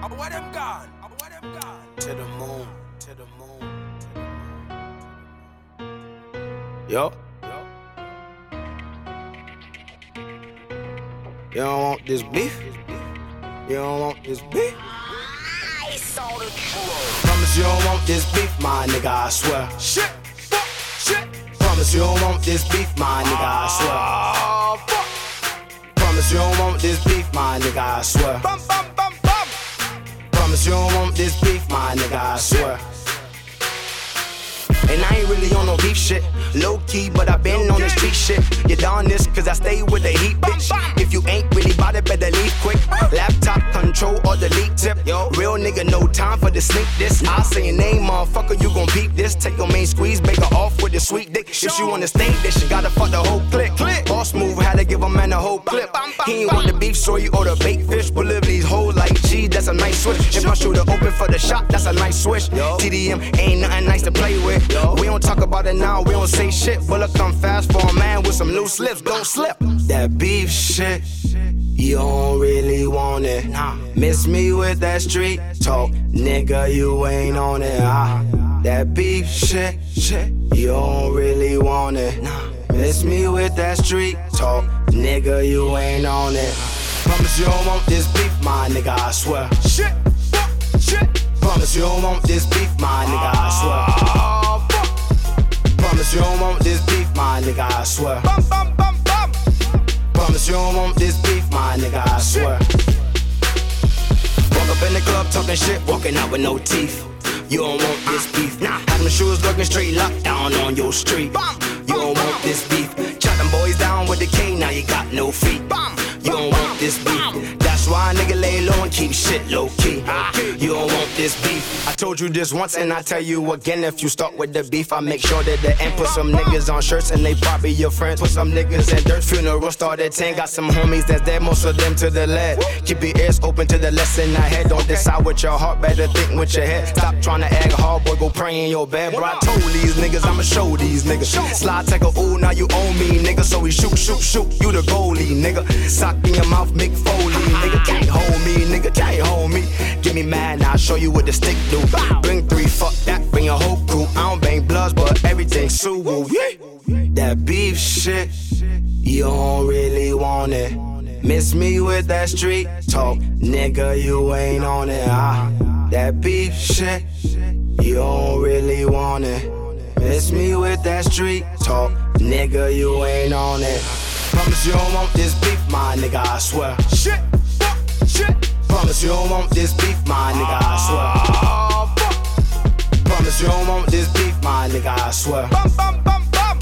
I want them gone. I want them gone. To the moon, to the moon, to the moon. Yo. You don't want this beef? You don't want this beef? Ah, Promise you don't want this beef, my nigga, I swear. Shit. Fuck. Shit. Promise you don't want this beef, my nigga, I swear. Oh, fuck. Promise you don't want this beef, my nigga, I swear. Bum, bum, bum, bum. Promise you don't want this beef, my nigga, I swear. And I ain't really on no beef shit. Low key, but I been on the street shit. You done this, cause I stay with the heat, bitch. If you ain't really bout it, better leave quick. Laptop control or delete tip. Yo, real nigga, no time for the sneak this. I say your name, motherfucker, you gon' peep this. Take your main squeeze, make her off with the sweet dick. If she wanna stay there, she gotta fuck the whole clique. Boss move, had to give a man a whole clip. He ain't want the beef, so you order baked fish. But like G, that's a nice switch. If my shooter open for the shot, that's a nice switch. TDM ain't nothing nice to play with. We don't talk about it now, we don't say shit. Bullet come fast for a man with some loose lips, don't slip. That beef shit. You don't really want it. Miss me with that street talk. Nigga, you ain't on it. Ah, that beef shit, shit. You don't really want it. Miss me with that street talk. Nigga, you ain't on it. Promise you don't want this beef, my nigga, I swear. Shit. Fuck. Shit. Promise you don't want this beef, my nigga, I swear. Oh, fuck. Promise you don't want this beef, my nigga, I swear. Bum, bum, bum, bum. Promise you don't want this beef, my nigga, I swear. Walk up in the club talking shit, walking out with no teeth. You don't want this beef. Nah, have them shoes looking straight locked down on your street. You don't want this beef. Chop them boys down with the K, now you got shit low key. You don't want this beef. I told you this once and I tell you again. If you start with the beef, I make sure that the end put some niggas on shirts and they probably your friends. Put some niggas in dirt. Funeral start at 10. Got some homies that's dead, most of them to the left. Keep your ears open to the lesson I had. Don't decide with your heart, better think with your head. Stop trying to act hard, boy, go pray in your bed. Bro, I told these niggas I'ma show these niggas. Slide, take a ooh, now you own me, nigga. So we shoot, shoot, shoot. You the goalie, nigga. Sock in your mouth, Mick Foley, show you what the stick do. Bring three, fuck that, bring your whole crew. I don't bang bloods, but everything's Suwu. Yeah. That beef shit, you don't really want it. Miss me with that street talk, nigga, you ain't on it. Ah, that beef shit, you don't really want it. Miss me with that street talk, nigga, you ain't on it. Promise you don't want this beef, my nigga, I swear. Shit. Fuck. Shit. Promise you don't want this beef, my nigga, I swear. Oh, fuck. Promise you don't want this beef, my nigga, I swear. Bum, bum, bum, bum.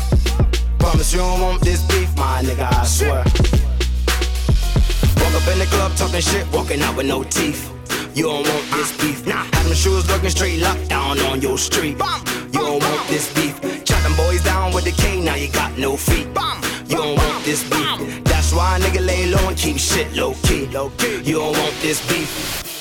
Promise you don't want this beef, my nigga, I swear. Walk up in the club talking shit, walking out with no teeth. You don't want this beef. Nah, have them shoes looking straight locked down on your street. You don't want this beef. Chop them boys down with the K, now you got no feet. You don't want this beef. Low keep shit low key. You don't want this beef.